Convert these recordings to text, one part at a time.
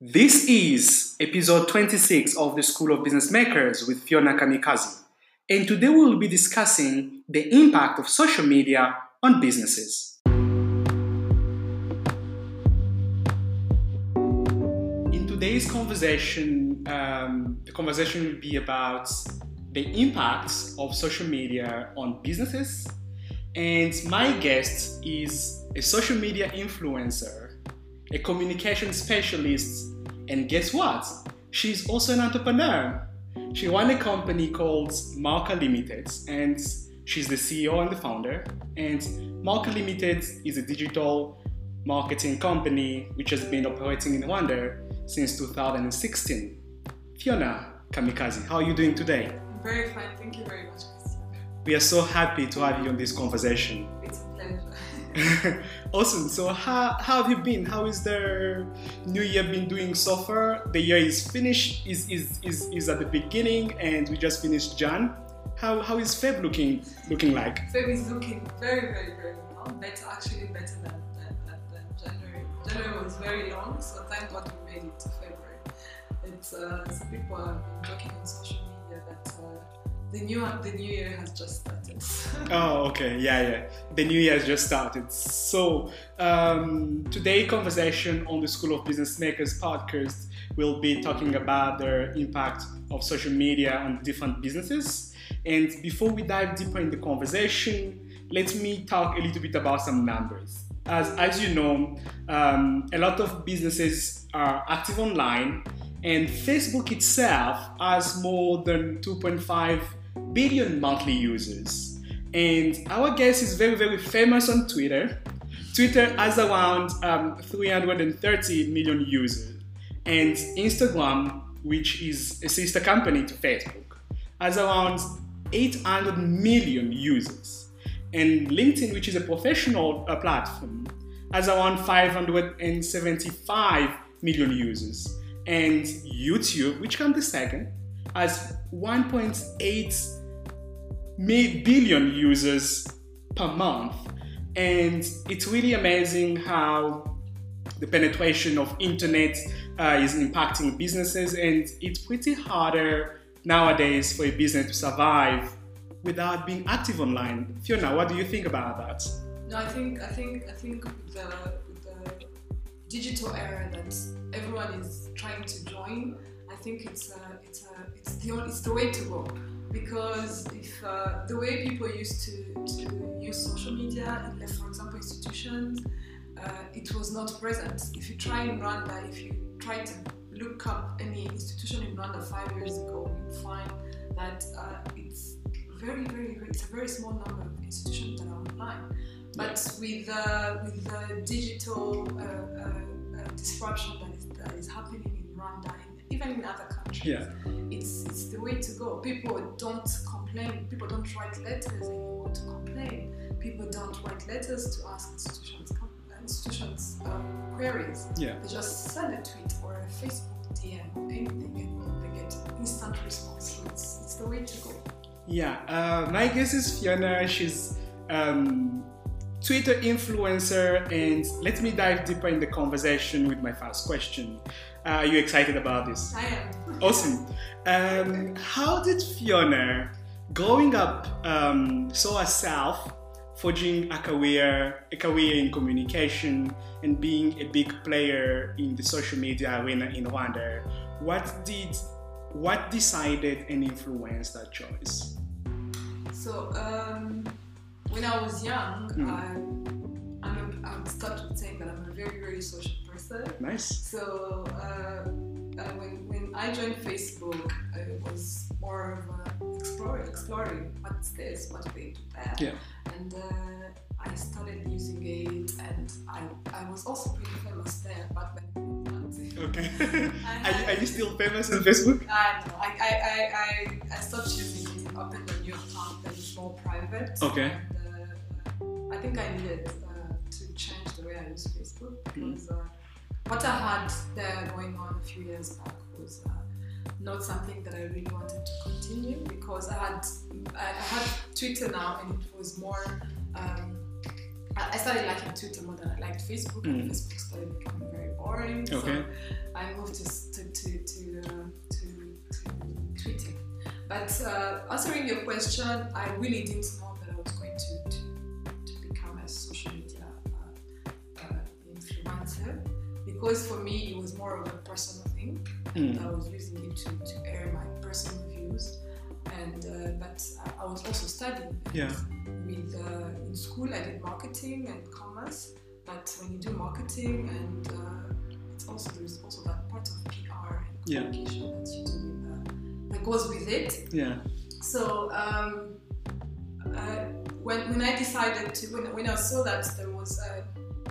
This is episode 26 of the School of Business Makers with Fiona Kamikazi. And today we will be discussing the impact of social media on businesses. In today's conversation, um, the conversation will be about the impacts of social media on businesses. And my guest is a social media influencer a communication specialist, and guess what? She's also an entrepreneur. She ran a company called Marker Limited, and she's the CEO and the founder. And Marker Limited is a digital marketing company which has been operating in Rwanda since 2016. Fiona Kamikazi, how are you doing today? I'm very fine, thank you very much, We are so happy to have you on this conversation. It's. awesome. So how, how have you been? How is the new year been doing so far? The year is finished, is is, is, is at the beginning and we just finished Jan. How, how is Feb looking looking like? Feb is looking very, very, very well. Better actually better than, than, than, January. January was very long, so thank God we made it to February. It's uh, people have been talking on social media the new the new year has just started. oh, okay, yeah, yeah. The new year has just started. So um, today, conversation on the School of Business Makers podcast will be talking about the impact of social media on different businesses. And before we dive deeper in the conversation, let me talk a little bit about some numbers. As, as you know, um, a lot of businesses are active online, and Facebook itself has more than 2.5 billion monthly users. And our guest is very, very famous on Twitter. Twitter has around um, 330 million users. And Instagram, which is a sister company to Facebook, has around 800 million users. And LinkedIn, which is a professional uh, platform, has around 575 million users. And YouTube, which comes the second, has 1.8 billion users per month. And it's really amazing how the penetration of internet uh, is impacting businesses and it's pretty harder nowadays for a business to survive without being active online. Fiona, what do you think about that? No, I think I think I think the, the digital era that everyone is trying to join, think it's a, it's a, it's the it's the way to go because if uh, the way people used to, to use social media in, for example, institutions, uh, it was not present. If you try in Rwanda, if you try to look up any institution in Rwanda five years ago, you find that uh, it's very, very, very, it's a very small number of institutions that are online. But with uh, with the digital uh, uh, disruption that is, that is happening in Rwanda, even in other countries. Yeah. It's, it's the way to go. People don't complain. People don't write letters anymore to complain. People don't write letters to ask institutions institutions uh, queries. Yeah. They just send a tweet or a Facebook DM or anything and they get instant response. It's, it's the way to go. Yeah. Uh, my guess is Fiona. She's um, Twitter influencer, and let me dive deeper in the conversation with my first question. Are you excited about this? I am. awesome. Um, how did Fiona, growing up, um, saw herself forging a career, a career in communication, and being a big player in the social media arena in Rwanda? What did, what decided and influenced that choice? So um, when I was young, mm. I, I'm a, I'll start with saying that I'm a very, very social Nice. So uh, uh, when, when I joined Facebook, it was more of exploring, exploring what's this, what do they do there. Yeah. And uh, I started using it, and I, I was also pretty famous there back then. Okay. are, you, are you still famous on Facebook? I know. I, I, I, I stopped using it, opened a new account that is more private. Okay. And, uh, I think I needed uh, to change the way I use Facebook Mm-hmm. uh, what I had there going on a few years back was uh, not something that I really wanted to continue because I had I had Twitter now and it was more um, I started liking Twitter more than I liked Facebook, and Mm. Facebook started becoming very boring. Okay. So I moved to to to to, uh, to, to Twitter. But uh, answering your question, I really didn't know because for me it was more of a personal thing. Mm. I was using it to, to air my personal views, and uh, but I, I was also studying. Yeah. With uh, in school, I did marketing and commerce. But when you do marketing, and uh, it's also there's also that part of PR and Yeah. communication that you do with, uh, that goes with it. Yeah. So um, uh, when, when I decided to, when, when I saw that there was uh,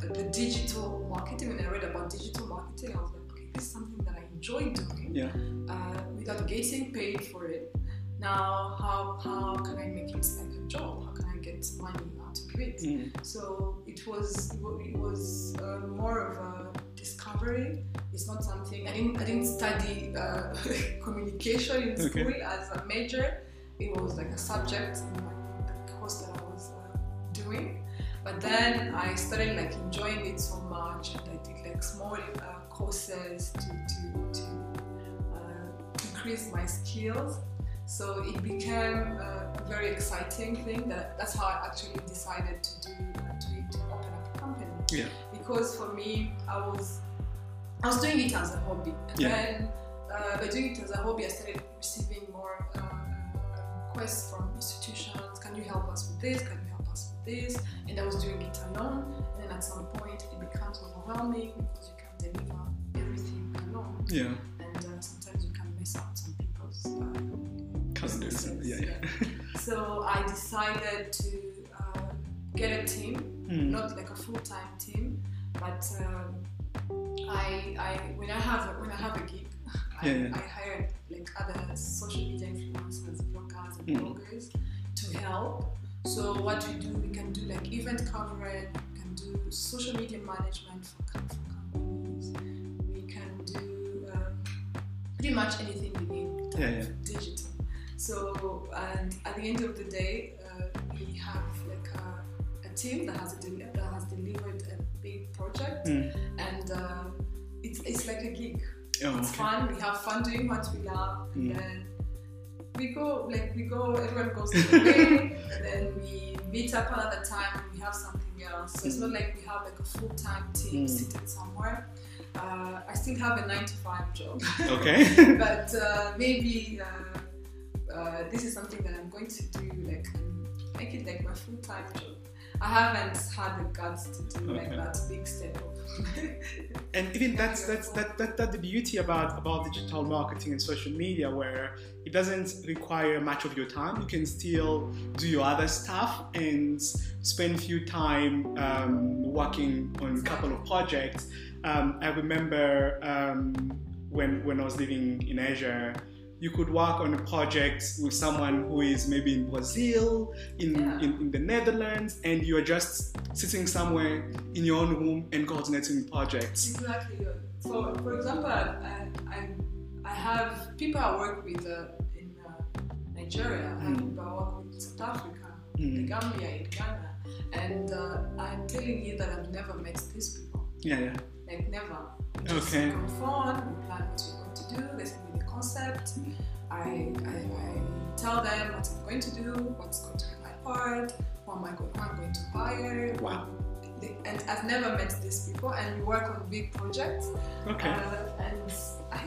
the, digital marketing, when I read about digital marketing, I was like, okay, this is something that I enjoy doing Yeah. uh, without getting paid for it. Now, how, how can I make it like a job? How can I get money out of it? Mm. So it was it was uh, more of a discovery. It's not something I didn't I didn't study uh, communication in Okay. school as a major. It was like a subject in my, the course that I was uh, doing. But then I started like enjoying it so much, and I did like small uh, courses to to to uh, increase my skills. So it became uh, a very exciting thing. That that's how I actually decided to do uh, to, to open up a company. Yeah. Because for me, I was I was doing it as a hobby, and Yeah. then uh, by doing it as a hobby, I started receiving more uh, requests from institutions. Can you help us with this? Can this? And I was doing it alone. And then at some point, it becomes overwhelming because you can't deliver everything alone, Yeah. and uh, sometimes you can miss out some people's. Uh, businesses, Yeah. Yeah. so I decided to uh, get a team, Mm. not like a full-time team, but um, I, I when I have a, when I have a gig, I, Yeah, yeah. I hired like other social media influencers, bloggers, and Mm. bloggers to help. So what we do, we can do like event coverage, we can do social media management for, companies, we can do um, pretty much anything we need Yeah, yeah. digital. So, and at the end of the day, uh, we have like a, a team that has that has delivered a big project, Mm. and uh, it's it's like a gig. Oh, It's okay. fun. We have fun doing what we love, and Mm. then we go like we go. Everyone goes to the way, and then we meet up another time and we have something else. So it's not like we have like a full time team Mm. seated somewhere. Uh, I still have a nine to five job Okay. but uh, maybe uh, uh, this is something that I'm going to do, like make it like my full time job. I haven't had the guts to do like Okay. that big step up. and even that's that's that, that that the beauty about about digital marketing and social media where it doesn't require much of your time you can still do your other stuff and spend a few time um, working on a couple of projects um, i remember um, when when i was living in asia you could work on a project with someone who is maybe in Brazil, in, Yeah. in, in the Netherlands, and you're just sitting somewhere in your own room and coordinating projects. exactly. For for example, I, I, I have people I work with uh, in uh, Nigeria. I have Mm. people I work with in South Africa, Mm. the Gambia, in Ghana, and uh, I'm telling you that I've never met these people. Yeah, yeah. like never. Just Okay. come phone, we plan what we're going to do, they send me the concept. I, I, I tell them what I'm going to do, what's going to be my part, who am I going, who I'm going to hire. Wow. And I've never met these people, and we work on big projects. Okay. Uh, and I,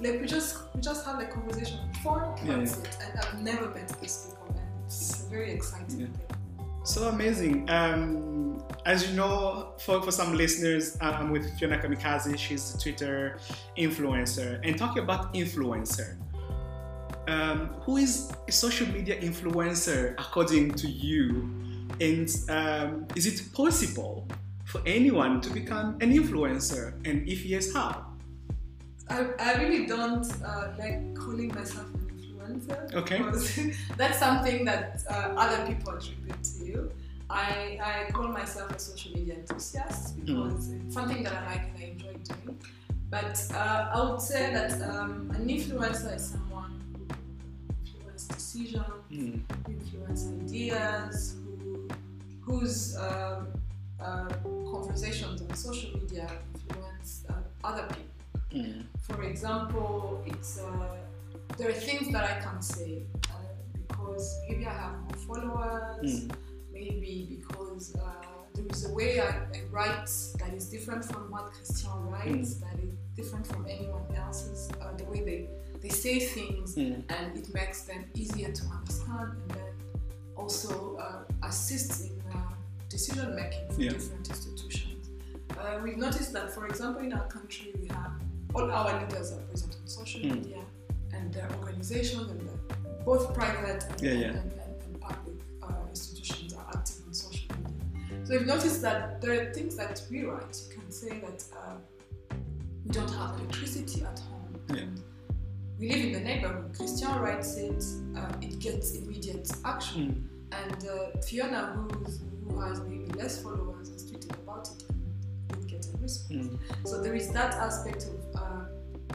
like we just we just have a conversation on phone, Yeah, that's. And I've never met these people, and it's a very exciting Yeah. So amazing. Um, as you know, for, for some listeners, I'm with Fiona Kamikazi. She's a Twitter influencer. And talking about influencer, um, who is a social media influencer according to you? And um, is it possible for anyone to become an influencer? And if yes, how? I, I really don't uh, like calling myself influencer. Okay. Because that's something that uh, other people attribute to you. I, I call myself a social media enthusiast because it's something that I like and I enjoy doing. But uh, I would say that um, an influencer is someone who influences decisions, Mm. who influence ideas, who whose uh, uh, conversations on social media influence uh, other people. Mm. For example, it's uh, there are things that I can't say uh, because maybe I have more followers, Mm. maybe because uh, there is a way I, I write that is different from what Christian writes, that is different from anyone else's. Uh, the way they, they say things, Mm. and it makes them easier to understand, and then also uh, assists in uh, decision making for Yeah. different institutions. Uh, we've noticed that, for example, in our country, we have all our leaders are present on social Mm. media, and their organizations and the, both private and, Yeah, yeah. and, and, public uh, institutions are active on social media. So we've noticed that there are things that we write. You can say that uh, we don't have electricity at home. Yeah. We live in the neighborhood. Christian writes it, uh, it gets immediate action. Mm. And uh, Fiona, who's, who has maybe less followers, has tweeted about it and didn't get a response. Mm. So there is that aspect of uh,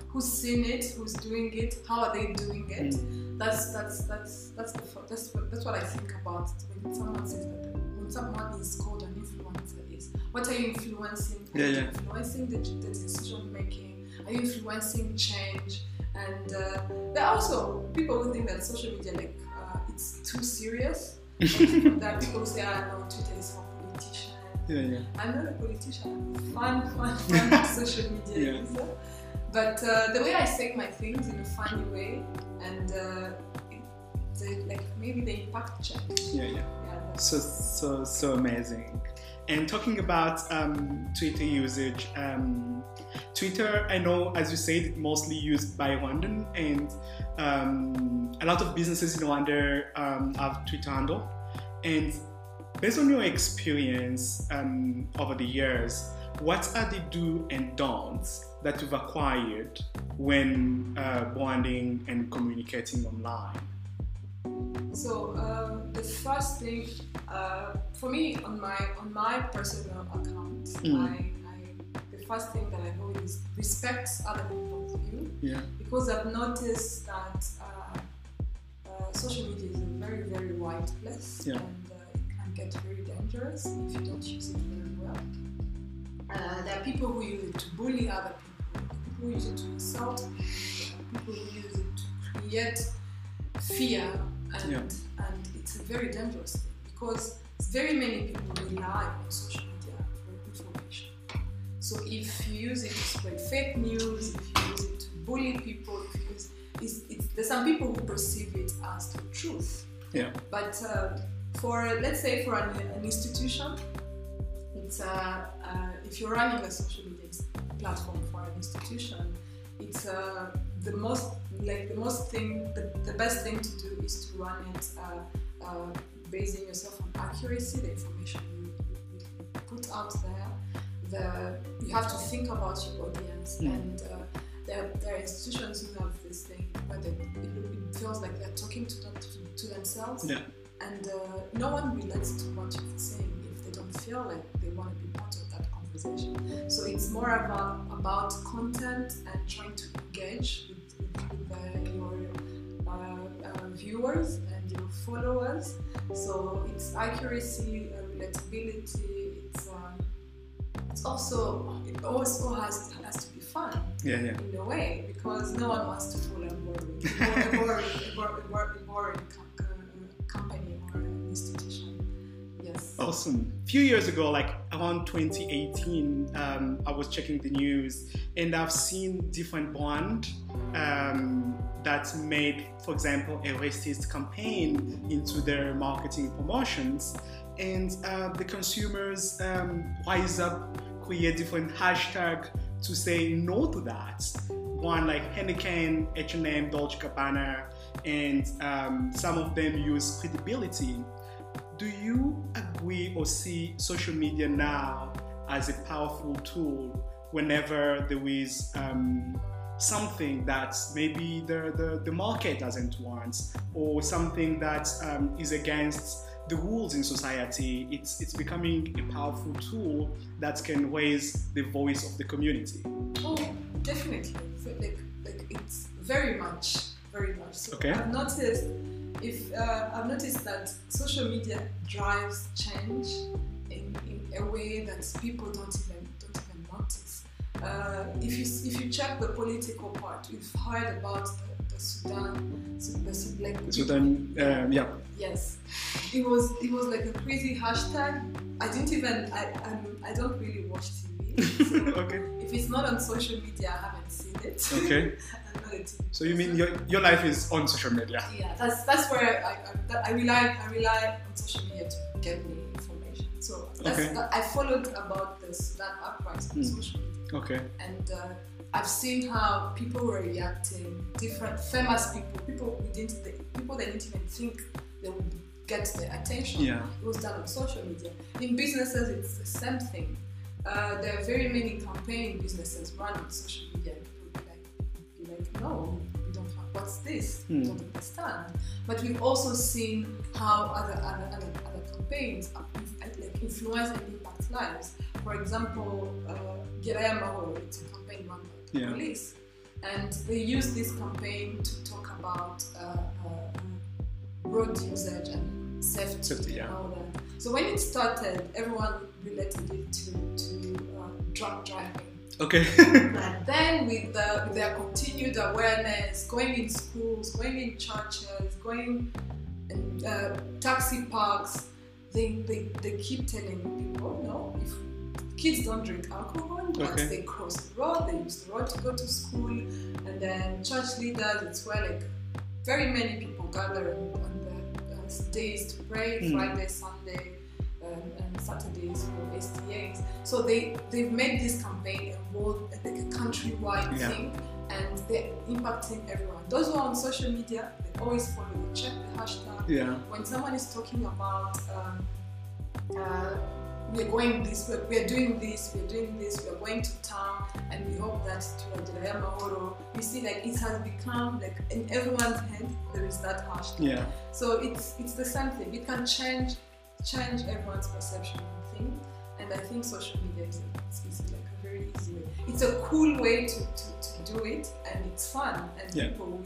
who's seen it, who's doing it, how are they doing it. Mm. That's that's that's that's the, that's what, that's what I think about when someone says that when someone is called an influencer is what are you influencing? Are Yeah, you yeah. influencing the, the decision making? Are you influencing change? And uh, there are also people who think that social media like uh, it's too serious. are people say, "Ah, no, Twitter is for politicians." Yeah, yeah. I'm not a politician. I'm a fun, fun, fun social media Yeah. user. But uh, the way I say my things in a funny way, and uh, it, they, like maybe the impact check. Yeah, yeah. Yeah, So, so, so amazing. And talking about um, Twitter usage, um, Twitter, I know, as you said, it's mostly used by Rwandan, and um, a lot of businesses in Rwanda um, have Twitter handle. And based on your experience um, over the years, what are the do and don'ts that you've acquired when uh, branding and communicating online? so um, the first thing uh, for me on my on my personal account, Mm. I, I, the first thing that I know is respect other people's view. Yeah. because I've noticed that uh, uh, social media is a very, very wide place Yeah. and uh, it can get very dangerous if you don't use it very well. People who use it to bully other people, people who use it to insult people, there are people who use it to create fear, and, Yeah. and it's a very dangerous thing because very many people rely on social media for information. So if you use it to spread fake news, if you use it to bully people, if you use it's, it's, there's some people who perceive it as the truth. Yeah. But uh, for let's say for an, an institution, it's a uh, if you're running a social media platform for an institution, it's uh, the most like the most thing the, the best thing to do is to run it uh, uh, basing yourself on accuracy, the information you, you, you put out there. The, you have to think about your audience Mm. and uh, there, there are institutions who have this thing where they, it, it feels like they're talking to, them, to, to themselves Yeah. and uh, no one relates to what you're saying if they don't feel like they want to be part So it's more about about content and trying to engage with, with, uh, your uh, uh, viewers and your followers. So it's accuracy, uh, relatability. It's um, it's also it also has it has to be fun Yeah, yeah. in a way because no one wants to follow a boring, a boring, boring, boring, boring Awesome. A few years ago, like around 2018, um, I was checking the news and I've seen different brands um, that made, for example, a racist campaign into their marketing promotions. And uh, the consumers um, rise up, create different hashtag to say no to that. One like Heineken, H&M, Dolce Gabbana, and um, some of them use credibility do you agree or see social media now as a powerful tool whenever there is um, something that maybe the, the, the market doesn't want or something that um, is against the rules in society it's, it's becoming a powerful tool that can raise the voice of the community Oh, definitely. So, Like, like it's very much, very much. So Okay. I've noticed if uh, I've noticed that social media drives change in, in a way that people don't even don't even notice. Uh, if you if you check the political part, we've heard about the, the Sudan, the, Sud- like Sudan, um, yeah. Yes, it was it was like a crazy hashtag. I didn't even I I'm, I don't really watch TV. So okay. if it's not on social media, I haven't seen it. Okay. I'm not a TV So you mean your, your life is on social media? Yeah, that's that's where I, I, I rely I rely on social media to get me information. So that's, Okay. that, I followed about this Sudan uprising on Hmm. social media, Okay. and uh, I've seen how people were reacting. Different famous people, people we didn't they, people that didn't even think they would get the attention. Yeah. It was done on social media. In businesses, it's the same thing. Uh, there are very many campaign businesses run on social media. People be like, no, we don't have, what's this? We Hmm. don't understand. But we've also seen how other other, other, other campaigns are, like influence and impact lives. For example, uh, Gerayo Amahoro, it's a campaign run by Yeah. police. And they use this campaign to talk about uh, uh, road usage and safety, Safety, yeah. and all that. So when it started, everyone related it to, to uh, drunk driving. Okay. And then with, the, with their continued awareness, going in schools, going in churches, going in uh, taxi parks, they, they, they keep telling people, no, if kids don't drink alcohol, but Okay. they cross the road, they use the road to go to school, and then church leaders, it's where like very many people gather on, the uh, days to pray, Mm. Friday, Sunday, um, and Saturdays for SDAs. So they they've made this campaign a world like a countrywide Yeah. thing, and they're impacting everyone. Those who are on social media, they always follow, they check the hashtag. yeah. When someone is talking about um, uh, we are going this, we're, we are doing this, we are doing this, we are going to town, and we hope that to Adiraya Mahoro, you see like it has become like in everyone's head there is that hashtag. Yeah. So it's it's the same thing. It can change change everyone's perception of things, and I think social media is, is, is like a very easy way. It's a cool way to, to, to do it, and it's fun, and Yeah. people will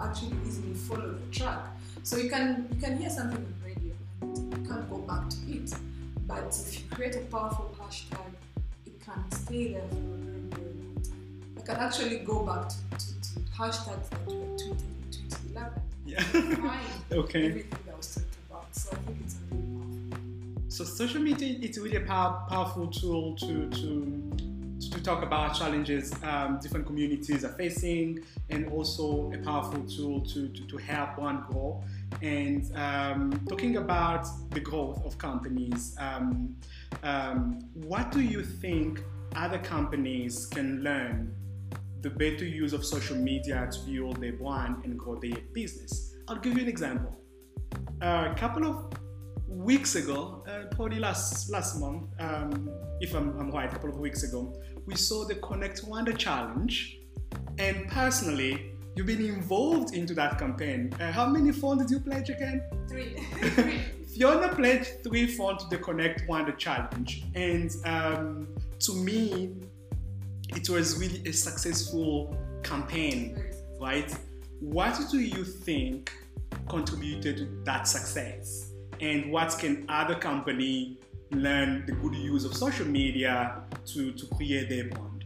actually easily follow the track. So you can you can hear something on radio, and you can't go back to it. But if you create a powerful hashtag, it can stay there for a very very long time. I can actually go back to, to, to hashtags that were tweeted in 2011 Yeah. okay. everything that was talked about. So I think it's a. So social media it's really a pow- powerful tool to to to talk about challenges um, different communities are facing, and also a powerful tool to, to, to help one grow. And um, talking about the growth of companies, um, um, what do you think other companies can learn the better use of social media to build their brand and grow their business? I'll give you an example. A couple of weeks ago, uh, probably last last month, um, if I'm, I'm right, a couple of weeks ago, we saw the Connect Rwanda Challenge, and personally, you've been involved into that campaign. Uh, how many phones did you pledge again? Three. Three. Fiona pledged three phones to the Connect Rwanda Challenge, and um, to me, it was really a successful campaign, right? What do you think contributed to that success? And what can other company learn the good use of social media to, to create their brand?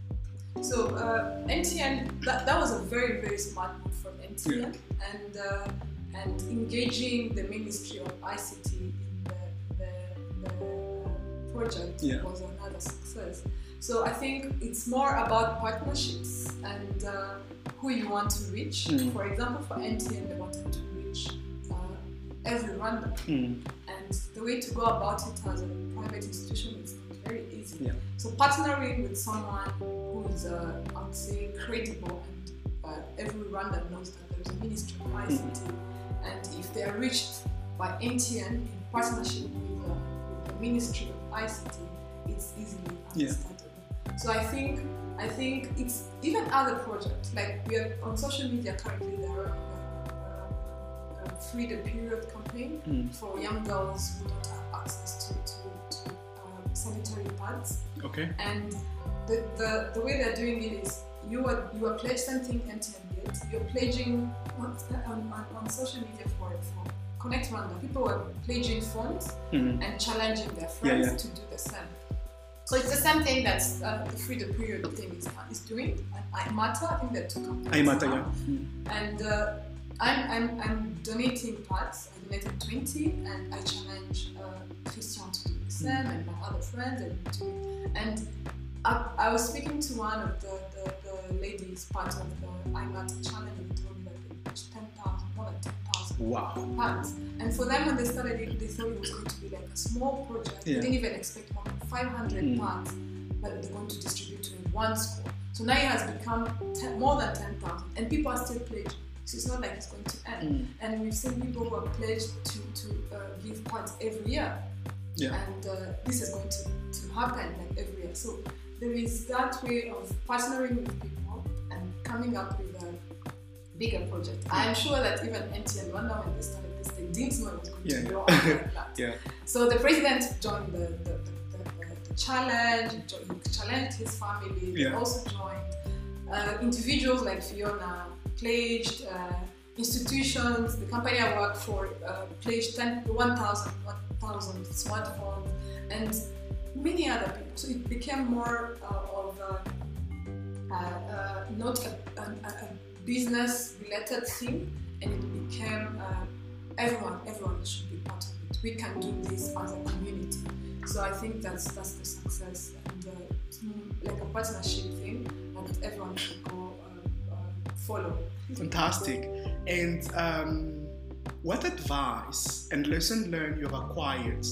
So uh, MTN, that, that was a very very smart move from MTN, and uh, and engaging the Ministry of ICT in the, the, the uh, project Yeah. was another success. So I think it's more about partnerships and uh, who you want to reach. Mm. For example, for MTN, they wanted to reach every Rwandan. Hmm. And the way to go about it as a private institution is very easy. Yeah. So partnering with someone who is, uh, I would say, credible and uh, every Rwandan knows that there is a ministry of ICT. And if they are reached by MTN in partnership with, uh, with the Ministry of ICT, it's easily Yeah. understandable. So I think I think it's even other projects like we are on social media currently there are uh, uh, free the period campaign Mm. for young girls who don't have access to, to, to um, sanitary pads Okay. and the, the, the way they're doing it is you are you are pledged something MTN built. You're pledging on, on, on social media for for Connect Rwanda. People were pledging funds Mhm. and challenging their friends Yeah, yeah. to do the same. So it's the same thing that uh, the free the period thing is, is doing. And I matter. I think that two companies. I matter, yeah. Mm. And uh, I'm, I'm, I'm donating parts. I donated 20 and I challenge uh, Christian to do the same and my other friends and to and I, I was speaking to one of the, the, the ladies part of the IMAT challenge and told me that they reached 10,000, more than 10,000 Wow. pounds. And for them, when they started it, they thought it was going to be like a small project. Yeah. They didn't even expect more than 500 Mm. pounds that they're going to distribute to one school. So now it has become 10, more than 10,000, and people are still pledged. So it's not like it's going to end. Mm. And we've seen people who are pledged to, to uh, give parts every year. Yeah. And uh, this is going to, to happen like every year. So there is that way of partnering with people and coming up with a bigger project. I'm sure that even MTN Rwanda, when they started this, they didn't know it was going Yeah. to grow like that. Yeah. So the president joined the, the, the, the, the challenge, he challenged his family, they also joined. Uh, individuals like Fiona pledged, uh, institutions, the company I work for uh, pledged 10 1,000 1,000 smartphones, and many other people. So it became more uh, of a, uh, uh, not a, a, a business related thing, and it became uh, everyone, everyone should be part of it. We can do this as a community. So I think that's that's the success and uh, like a partnership thing that everyone should go follow. Fantastic. And um, what advice and lesson learned you have acquired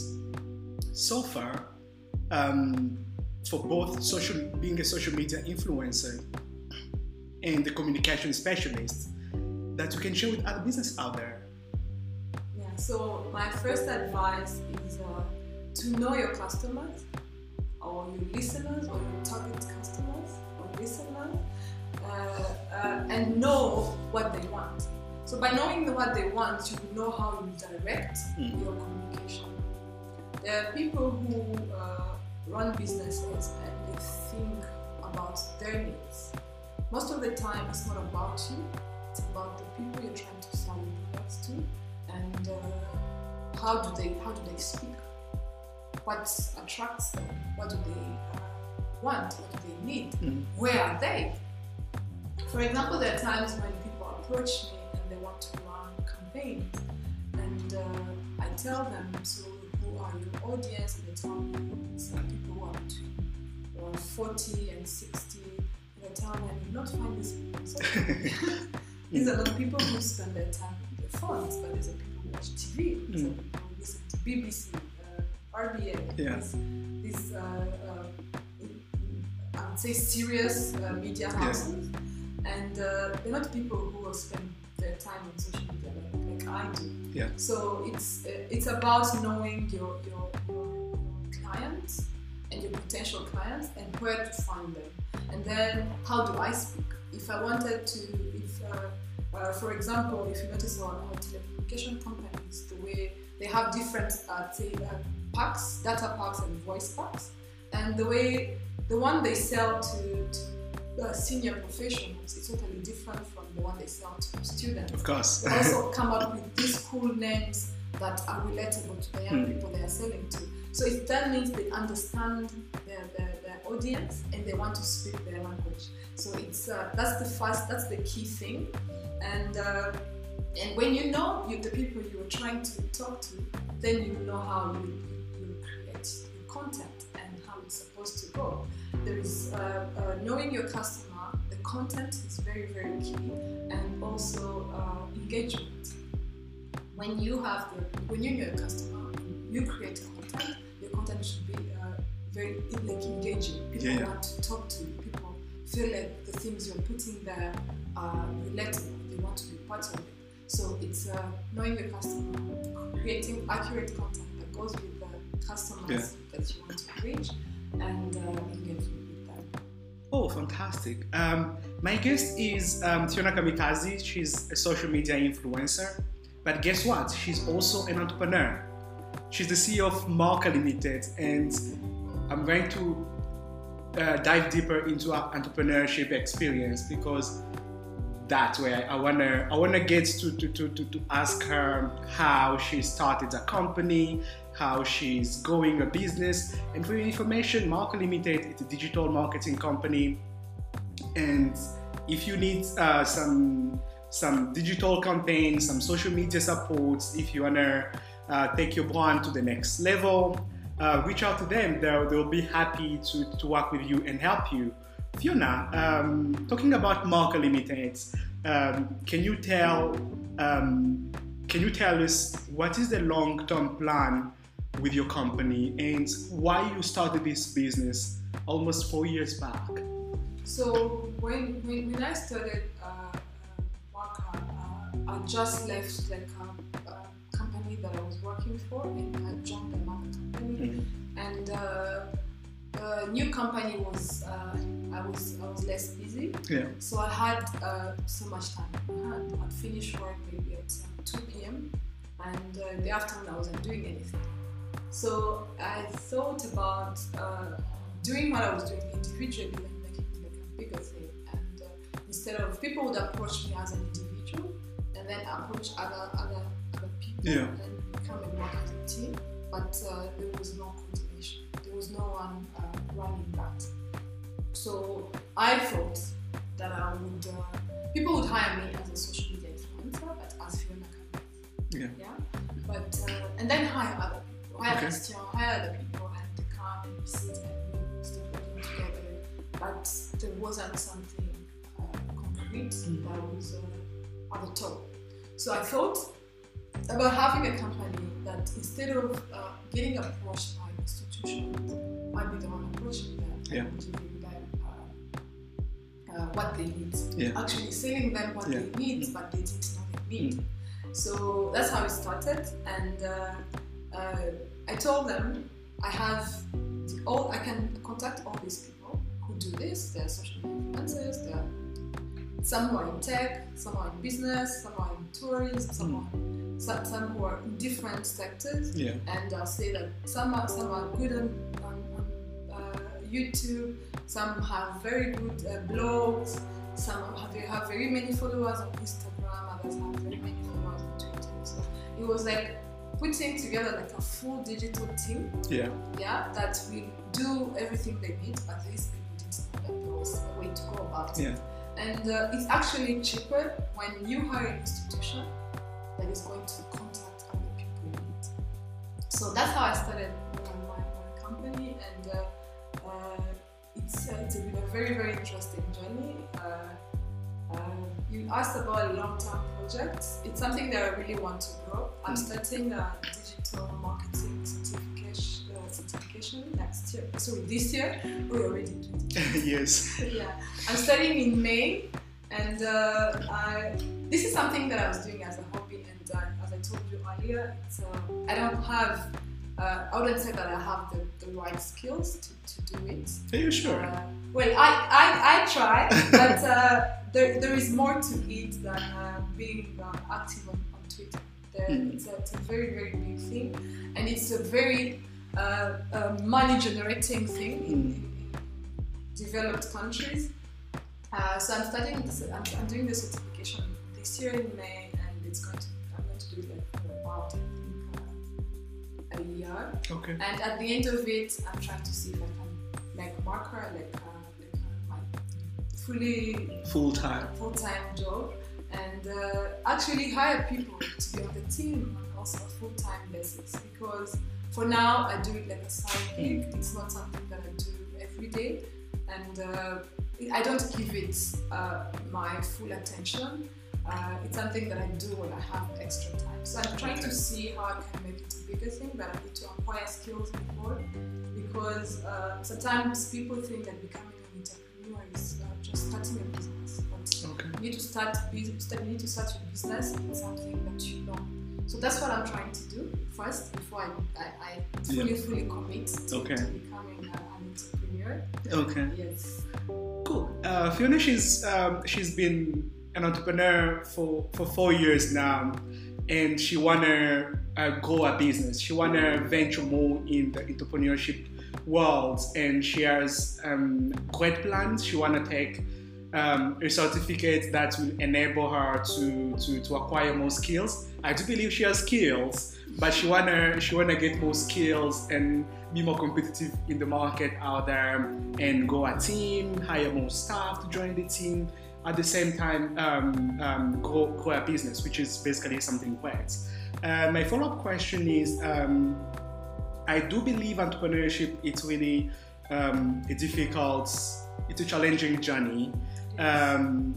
so far um, for both social being a social media influencer and the communication specialist that you can share with other business out there? Yeah. So my first advice is uh, to know your customers or your listeners or your target customers or listeners uh, uh, and know what they want. So by knowing what they want, you know how you direct Mm. your communication. There are people who uh, run businesses and they think about their needs. Most of the time, it's not about you; it's about the people you're trying to sell your products to, and uh, how do they how do they speak? What attracts them? What do they uh, want? What do they need? Mm. Where are they? For example, there are times when people approach me and they want to run campaigns, and uh, I tell them, so who are your audience? And they tell me it's uh, people who are between uh, 40 and 60. And I tell them, you will not find these people on social media. These are not people who spend their time on their phones, but these are people who watch TV, these are Mm. people who listen to BBC, uh, RBA, Yeah. these, these uh, uh, I would say serious uh, media houses. And uh, they're not people who will spend their time on social media like, like I do. Yeah. So it's uh, it's about knowing your, your, your, clients and your potential clients and where to find them. And then how do I speak? If I wanted to, if uh, uh, for example, if you notice on our telecommunication companies, the way they have different, uh, say, uh, packs, data packs and voice packs, and the way the one they sell to, to uh, senior professionals is totally different from the one they sell to students. Of course. They also come up with these cool names that are relatable to the young Hmm. people they are selling to. So it that means they understand their, their, their audience and they want to speak their language. So it's uh, that's the first, that's the key thing. And uh, and when you know you, the people you are trying to talk to, then you know how you, you, you create your content and how it's supposed to go. There is uh, uh, knowing your customer. The content is very very key, and also uh, engagement. When you have the when you know your customer, you create content. Your content should be uh, very like engaging. People Yeah, yeah. want to talk to you. People feel like the things you're putting there are relatable. They want to be part of it. So it's uh, knowing your customer, creating accurate content that goes with the customers that you want to reach, and uh, engaging with them. Oh, fantastic. Um, my guest is um, Fiona Kamikazi. She's a social media influencer. But guess what? She's also an entrepreneur. She's the CEO of Marca Limited. And I'm going to uh, dive deeper into our entrepreneurship experience because that's where I wanna I wanna get to to, to, to, to ask her how she started a company, how she's going a business. And for your information, Marco Limited is a digital marketing company. And if you need uh, some some digital campaigns, some social media supports, if you wanna uh, take your brand to the next level, uh, reach out to them. They'll, they'll be happy to, to work with you and help you. Fiona, um, talking about Marco Limited, um, can you tell um, can you tell us what is the long-term plan with your company and why you started this business almost four years back? So when when, when I started uh, Marco, uh, I just left like a, a, company that I was working for and I joined another company mm-hmm. and. Uh, the new company was uh, I was I was less busy. Yeah. So I had uh, so much time. I had I'd finish work maybe at uh, 2 p.m. and uh, in the afternoon I wasn't doing anything. So I thought about uh, doing what I was doing individually and making it like a bigger thing. And uh, instead of people would approach me as an individual and then approach other other other people yeah. and become a marketing team, but there was no coordination. There was no one running that. So I thought that I would, uh, people would hire me as a social media influencer, but as Fiona Yeah. Yeah. But uh, and then hire other hire Okay. Christian, hire other people, and to come and sit and start working together. But there wasn't something uh, concrete Mm. that was uh, at the top. So I thought about having a company that instead of uh, getting approached by institutions, might be the one approaching them Yeah. giving them uh, uh, what they need. Yeah. Actually selling them what Yeah. they need, but they didn't know they need. So that's how it started, and uh, uh, I told them I have all I can contact all these people who do this. They're social media influencers. They're some who are in tech, some are in business, some are in tourism, some are some, some who are in different sectors Yeah. and I'll say that some are some are good on, on, on uh, YouTube, some have very good uh, blogs, some have, have very many followers on Instagram, others have very many followers on Twitter. So it was like putting together like a full digital team, Yeah. yeah, that will do everything they need, but these people didn't know that there was a way to go about it. Yeah. And uh, it's actually cheaper when you hire an institution that is going to contact other people you need. So that's how I started my, my, company, and uh, uh, it's, uh, it's been a very, very interesting journey. Uh, uh, you asked about a long-term projects. It's something that I really want to grow. I'm starting a digital marketing certification, uh, certification next year. Sorry, this year. We're already did yes. yeah, I'm studying in May, and uh, I, this is something that I was doing as a hobby. And uh, as I told you earlier, it's, uh, I don't have, uh, I wouldn't say that I have the, the right skills to, to do it. Are you sure? Uh, well, I, I, I try, but uh, there, there is more to it than uh, being uh, active on, on Twitter. There, Mhm. it's, a, it's a very, very big thing, and it's a very uh, uh, money generating thing in, in, in developed countries. Uh, so I'm studying, this, I'm, I'm doing the certification this year in May, and it's going to, I think, a year. Okay. And at the end of it, I'm trying to see if I can make marker like, uh, like uh, my fully Full time. full-time job and uh, actually hire people to be on the team on also a full-time basis because for now I do it like a side gig. It's not something that I do every day, and uh, I don't give it uh, my full attention. Uh, it's something that I do when I have extra time. So I'm trying to see how I can make it bigger thing, but I need to acquire skills before because uh, sometimes people think that becoming an entrepreneur is uh, just starting a business. But Okay. you need to start business. You need to start your business in something that you know. So that's what I'm trying to do first before I, I, I fully fully commit to, Okay. to becoming a, an entrepreneur. Okay. Yes. Cool. Uh, Fiona, she's um, she's been an entrepreneur for, for four years now, and she wanna uh, grow a business. She wanna venture more in the entrepreneurship world, and she has um, great plans. She want to take um, a certificate that will enable her to, to, to acquire more skills. I do believe she has skills, but she wanna she wanna get more skills and be more competitive in the market out there and grow a team, hire more staff to join the team. At the same time, um, um, grow, grow a business, which is basically something great. Uh, my follow-up question is: um, I do believe entrepreneurship is really um, a difficult, it's a challenging journey. Um,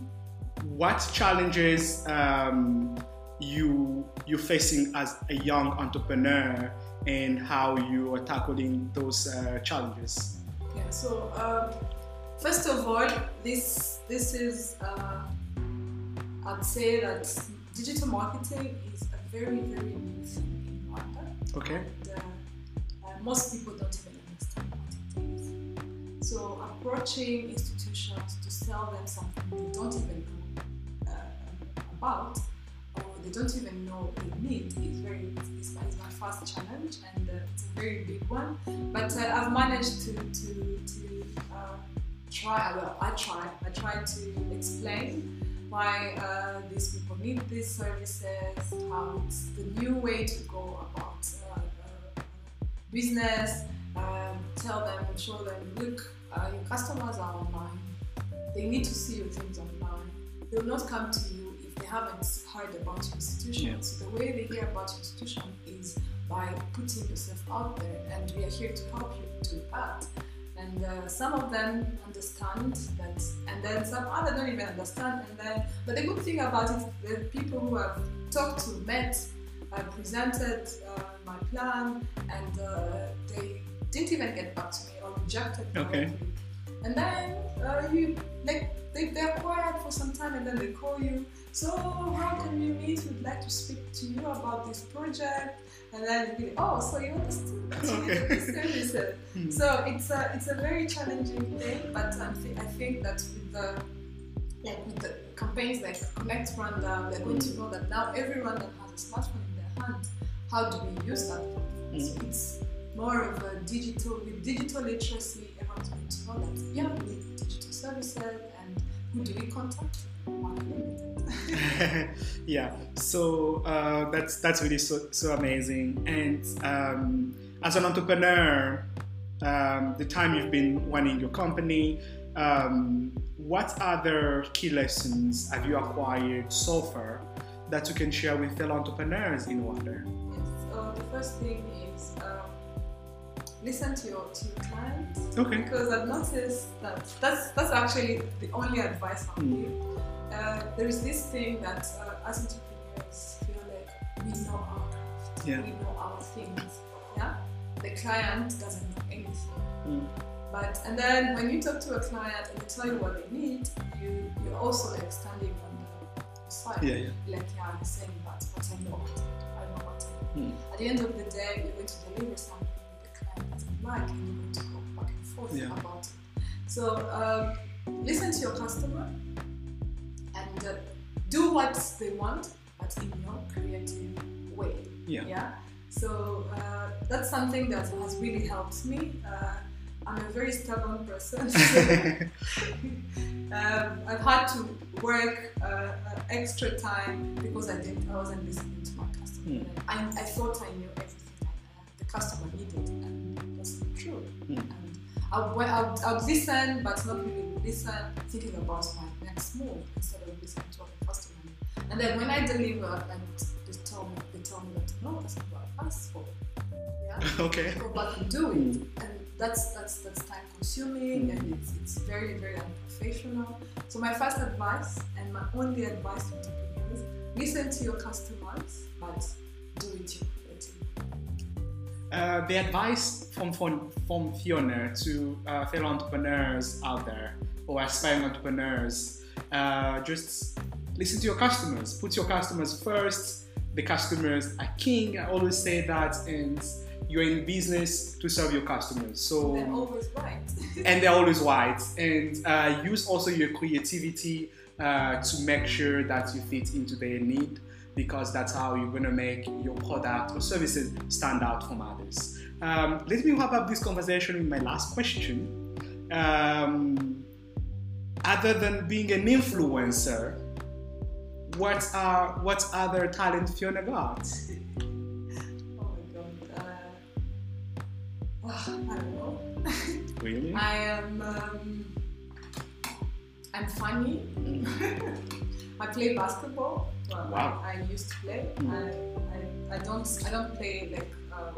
what challenges um, you you're facing as a young entrepreneur and how you are tackling those uh, challenges? Yeah. So first of all, this this is uh, I'd say that digital marketing is a very very new thing in Rwanda. Okay. And, uh, uh, most people don't even understand what it is. So approaching institutions to sell them something they don't even know uh, about or they don't even know they need is very is my, is my first challenge and uh, it's a very big one. But uh, I've managed to to, to uh, try. Well, I try. I try to explain why uh, these people need these services, how it's the new way to go about uh, uh, business. Um, tell them, and show them, look, uh, your customers are online. They need to see your things online. They will not come to you if they haven't heard about your institution. Yeah. So the way they hear about your institution is by putting yourself out there, and we are here to help you do that. And uh, some of them understand that, and then some other don't even understand. And then, but the good thing about it, the people who have talked to, met, uh, presented uh, my plan, and uh, they didn't even get back to me or rejected me. Okay. And then uh, you like they, they're quiet for some time and then they call you. So how can we meet? We'd like to speak to you about this project. And then be oh, so you you Okay. need these services. Hmm. So it's a it's a very challenging thing, but um, I think that with the like with the campaigns like Connect Rwanda, we're going to know that now everyone that has a smartphone in their hand, how do we use that? So it's more of a digital with digital literacy. Everyone's going to know that yeah, we need digital services, and who do we contact? Yeah. So uh, that's that's really so, so amazing. And um, as an entrepreneur, um, the time you've been running your company, um, what other key lessons have you acquired so far that you can share with fellow entrepreneurs in Rwanda? Yes. So the first thing is um, listen to your to your clients. Okay. because I've noticed that that's that's actually the only advice I'll Mm. Uh, there is this thing that uh, as entrepreneurs feel like we know our craft, Yeah. we know our things. Yeah, the client doesn't know anything. Mm. But and then when you talk to a client and they tell you what they need, you you're also like standing on the side. Yeah, yeah. Like yeah, I'm saying that, but I know what I know what I need. Mm. At the end of the day, you're going to deliver something that the client doesn't like, and you're going to go back and forth Yeah. about it. So um, listen to your customer do what they want, but in your creative way. Yeah. Yeah. So uh, that's something that has really helped me. Uh, I'm a very stubborn person. um, I've had to work uh, extra time because I didn't. I wasn't listening to my customer. Mm. I, I thought I knew everything uh, the customer needed, and that's not true. Mm. And I would, I, would, I would listen, but not really listen, thinking about my next move instead of listening to what the customer needs. And then when I deliver, and they tell me, they tell me that no, that's not what I asked for. Yeah okay. go back and do it. And that's that's that's time consuming and it's, it's very, very unprofessional. So my first advice and my only advice to entrepreneurs, listen to your customers, but do it your. Uh, the advice from, from, from Fiona to uh, fellow entrepreneurs out there or aspiring entrepreneurs, uh, just listen to your customers. Put your customers first. The customers are king. I always say that, and you're in business to serve your customers. So They're always right. and they're always right. And uh, use also your creativity uh, to make sure that you fit into their need because that's how you're gonna make your product or services stand out from others. Um, let me wrap up this conversation with my last question. Um, other than being an influencer, what are what other talent Fiona got? Oh my god. Uh, oh, I don't know. Really? I am. Um, I'm funny. I play basketball. Well, Wow. I, I used to play. Mm. I, I, I don't. I don't play like. Uh,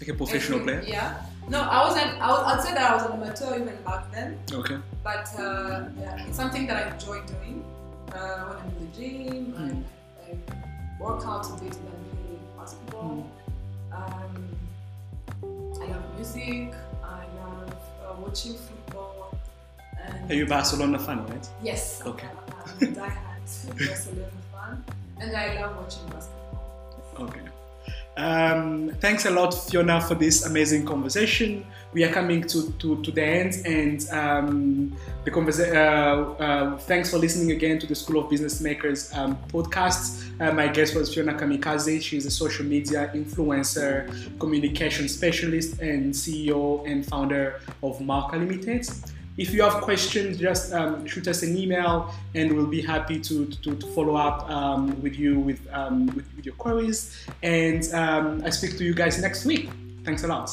Like a professional every- player? Yeah. No, I wasn't. I was, I'd say that I was an amateur even back then. Okay. But uh, yeah, it's something that I enjoy doing. Uh, when I'm in the gym, Mm. I, I work out a bit and play basketball. Um, I love music. I love uh, watching football. And Are you Barcelona fan, right? Yes. Okay. I'm a diehard Barcelona fan, and I love watching basketball. Okay. Um, thanks a lot, Fiona, for this amazing conversation. We are coming to, to, to the end, and um, the conversa- uh, uh, thanks for listening again to the School of Business Makers um, podcast. Uh, my guest was Fiona Kamikazi. She's a social media influencer, communication specialist, and CEO and founder of Marca Limited. If you have questions, just um, shoot us an email, and we'll be happy to, to, to follow up um, with you with, um, with, with your queries. And um, I speak to you guys next week. Thanks a lot.